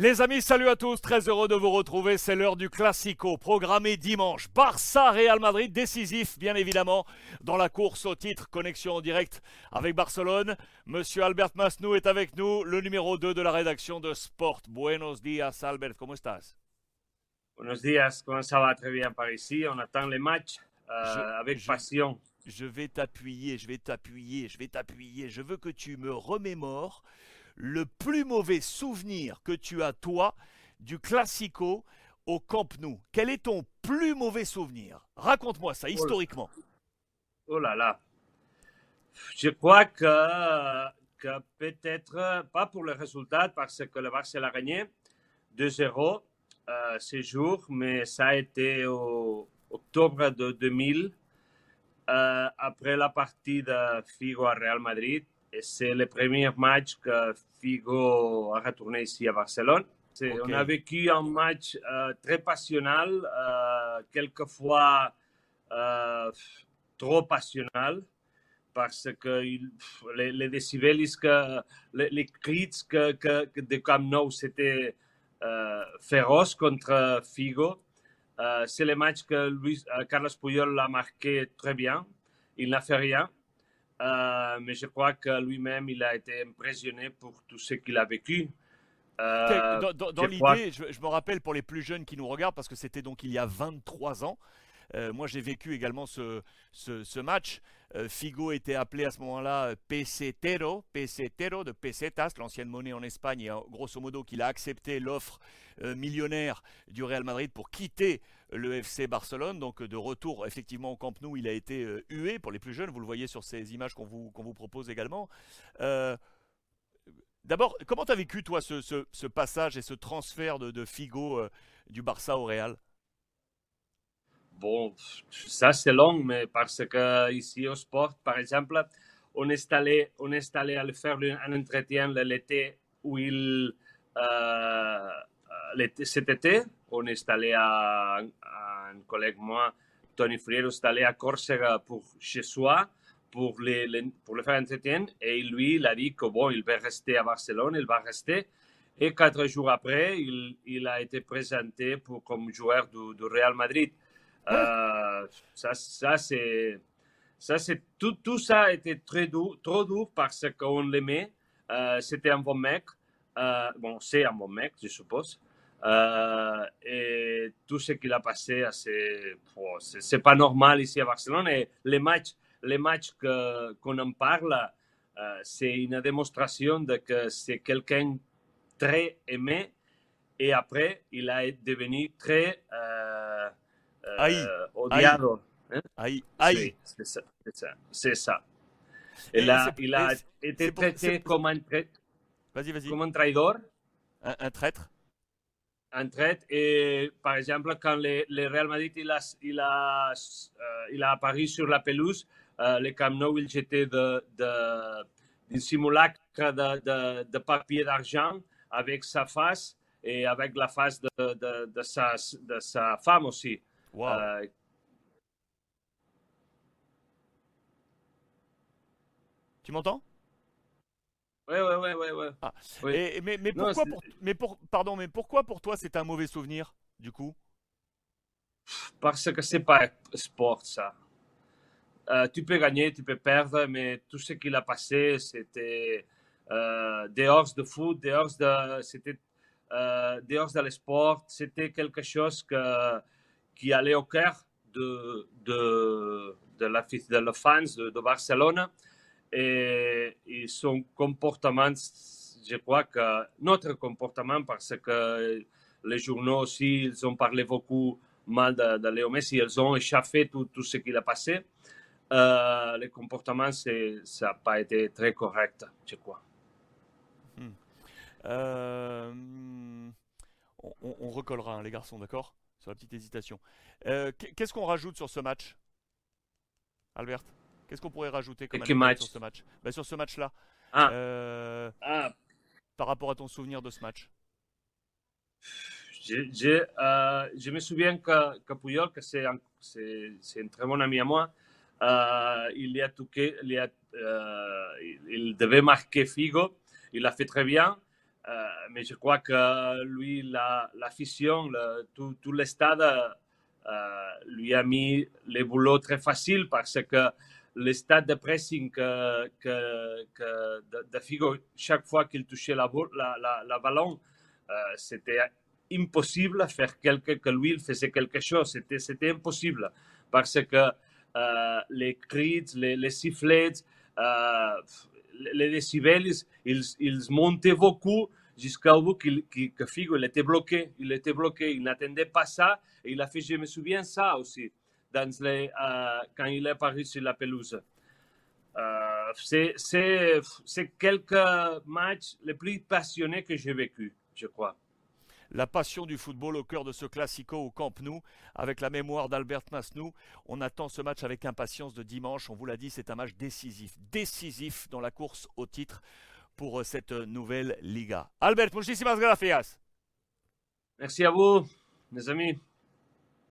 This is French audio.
Les amis, salut à tous, très heureux de vous retrouver. C'est l'heure du Classico, programmé dimanche. Barça-Real Madrid, décisif bien évidemment dans la course au titre. Connexion en direct avec Barcelone. Monsieur Albert Masnou est avec nous, le numéro 2 de la rédaction de Sport. Buenos días, Albert, ¿cómo estás? Buenos días, comment ça va? Très bien par ici. On attend les matchs euh, Je- avec je- passion. Je vais t'appuyer, je vais t'appuyer, je vais t'appuyer. Je veux que tu me remémores le plus mauvais souvenir que tu as, toi, du Classico au Camp Nou. Quel est ton plus mauvais souvenir? Raconte-moi ça, historiquement. Oh là là. Je crois que, que peut-être, pas pour le résultat, parce que le Barça a gagné 2-0 euh, ce jour, mais ça a été au octobre de 2000, euh, après la partie de Figo à Real Madrid. Et c'est le premier match que Figo a retourné ici à Barcelone. On a vécu un match euh, très passionnel, euh, quelquefois euh, trop passionnel, parce que il- les, les décibels, que, les, les cris que, que, que de Camp Nou, c'était féroce contre Figo. C'est le match que Luis, Carlos Puyol a marqué très bien. Il n'a fait rien. Euh, mais je crois que lui-même, il a été impressionné pour tout ce qu'il a vécu. Euh, Dans, l'idée, je, je me rappelle pour les plus jeunes qui nous regardent, parce que c'était donc il y a 23 ans. Euh, moi, j'ai vécu également ce, match. Euh, Figo était appelé à ce moment-là euh, pesetero, pesetero de pesetas, l'ancienne monnaie en Espagne, et grosso modo qu'il a accepté l'offre millionnaire du Real Madrid pour quitter le FC Barcelone. Donc de retour effectivement au Camp Nou, il a été hué pour les plus jeunes. Vous le voyez sur ces images qu'on vous, propose également. D'abord, comment tu as vécu, toi, ce, passage et ce transfert de, Figo du Barça au Real? Bon, ça c'est long, mais parce que ici au sport, par exemple, on est allé, on est allé à faire un entretien l'été où il, euh, l'été- cet été, on est allé à, un collègue moi, Tony Friero, est allé à Corsica pour chez soi pour le, le- pour le faire entretien et lui, il a dit que bon, il va rester à Barcelone, il va rester. Et quatre jours après, il, il a été présenté pour, comme joueur du Real Madrid. Euh, ça, ça c'est, ça c'est tout, tout ça a été très dur, trop dur parce qu'on l'aimait. Euh, c'était un bon mec. Euh, bon, c'est un bon mec, je suppose. Et tout ce qu'il a passé, c'est, pas normal ici à Barcelone. Les matchs, les matchs qu'on en parle, c'est une démonstration de que c'est quelqu'un très aimé. Et après, il a devenu très euh, Haï. odiado. Aïe, aïe. Sí, c'est ça. C'est ça. C'est ça. Il Et a, il été traité comme un, trai- Vas-y, vas-y. comme un traidor, Un, un traître? Un traite. Et par exemple, quand le, le Real Madrid il a, il a, euh, il a apparu sur la pelouse, euh, le Camp Nou, il jetait de, de, un simulacre de, de, de papier d'argent avec sa face et avec la face de, de, de, sa, de sa femme aussi. Wow. Euh, Tu m'entends? Ouais, ouais, ouais, ouais, ouais. Ah. Oui. Et- mais, mais pourquoi pour, mais pour, pardon, mais pourquoi pour toi c'est un mauvais souvenir, du coup? Parce que c'est pas sport, ça. Euh, tu peux gagner, tu peux perdre, mais tout ce qu'il a passé, c'était euh, dehors de foot, dehors de, c'était, euh, dehors de le sport. C'était quelque chose que, qui allait au cœur de, de, de, la, de les fans de, Barcelone. Et, son comportement, je crois que notre comportement, parce que les journaux aussi, ils ont parlé beaucoup mal de, de Léo Messi, ils ont échappé tout, tout ce qu'il a passé. Euh, le comportement, ça n'a pas été très correct, je crois. Euh, on, on- on recollera, hein, les garçons, d'accord? Sur la petite hésitation. Euh, qu'est- Qu'est-ce qu'on rajoute sur ce match? Albert Qu'est-ce qu'on pourrait rajouter comme match sur ce match? Ben, Sur ce match-là, Ah. euh, Ah, par rapport à ton souvenir de ce match. je, je, euh, je me souviens que, que Puyol, que c'est un, un très bon ami à moi, il, y a touqué, il, a, il- il devait marquer Figo, il l'a fait très bien. Mais je crois que lui, la, la fission, tout, tout le stade lui a mis les boulots très faciles parce que le stade de pressing que, que, de, Figo, chaque fois qu'il touchait la, la, la, ballon, c'était impossible de faire quelque, que lui il faisait quelque chose. C'était, c'était impossible. Parce que les cris, les, les sifflets, les décibels, ils, ils montaient beaucoup jusqu'au bout que Figo il était bloqué. Il était bloqué, il n'attendait pas ça. Et il a fait, je me souviens ça aussi, dans les, euh, quand il est apparu sur la pelouse. Euh, c'est quelques matchs les plus passionnés que j'ai vécu, je crois la passion du football au cœur de ce classico au Camp Nou, avec la mémoire d'Albert Masnou. On attend ce match avec impatience de dimanche. On vous l'a dit, c'est un match décisif, décisif dans la course au titre pour euh, cette nouvelle Liga. Albert, muchísimas gracias. Merci à vous, mes amis.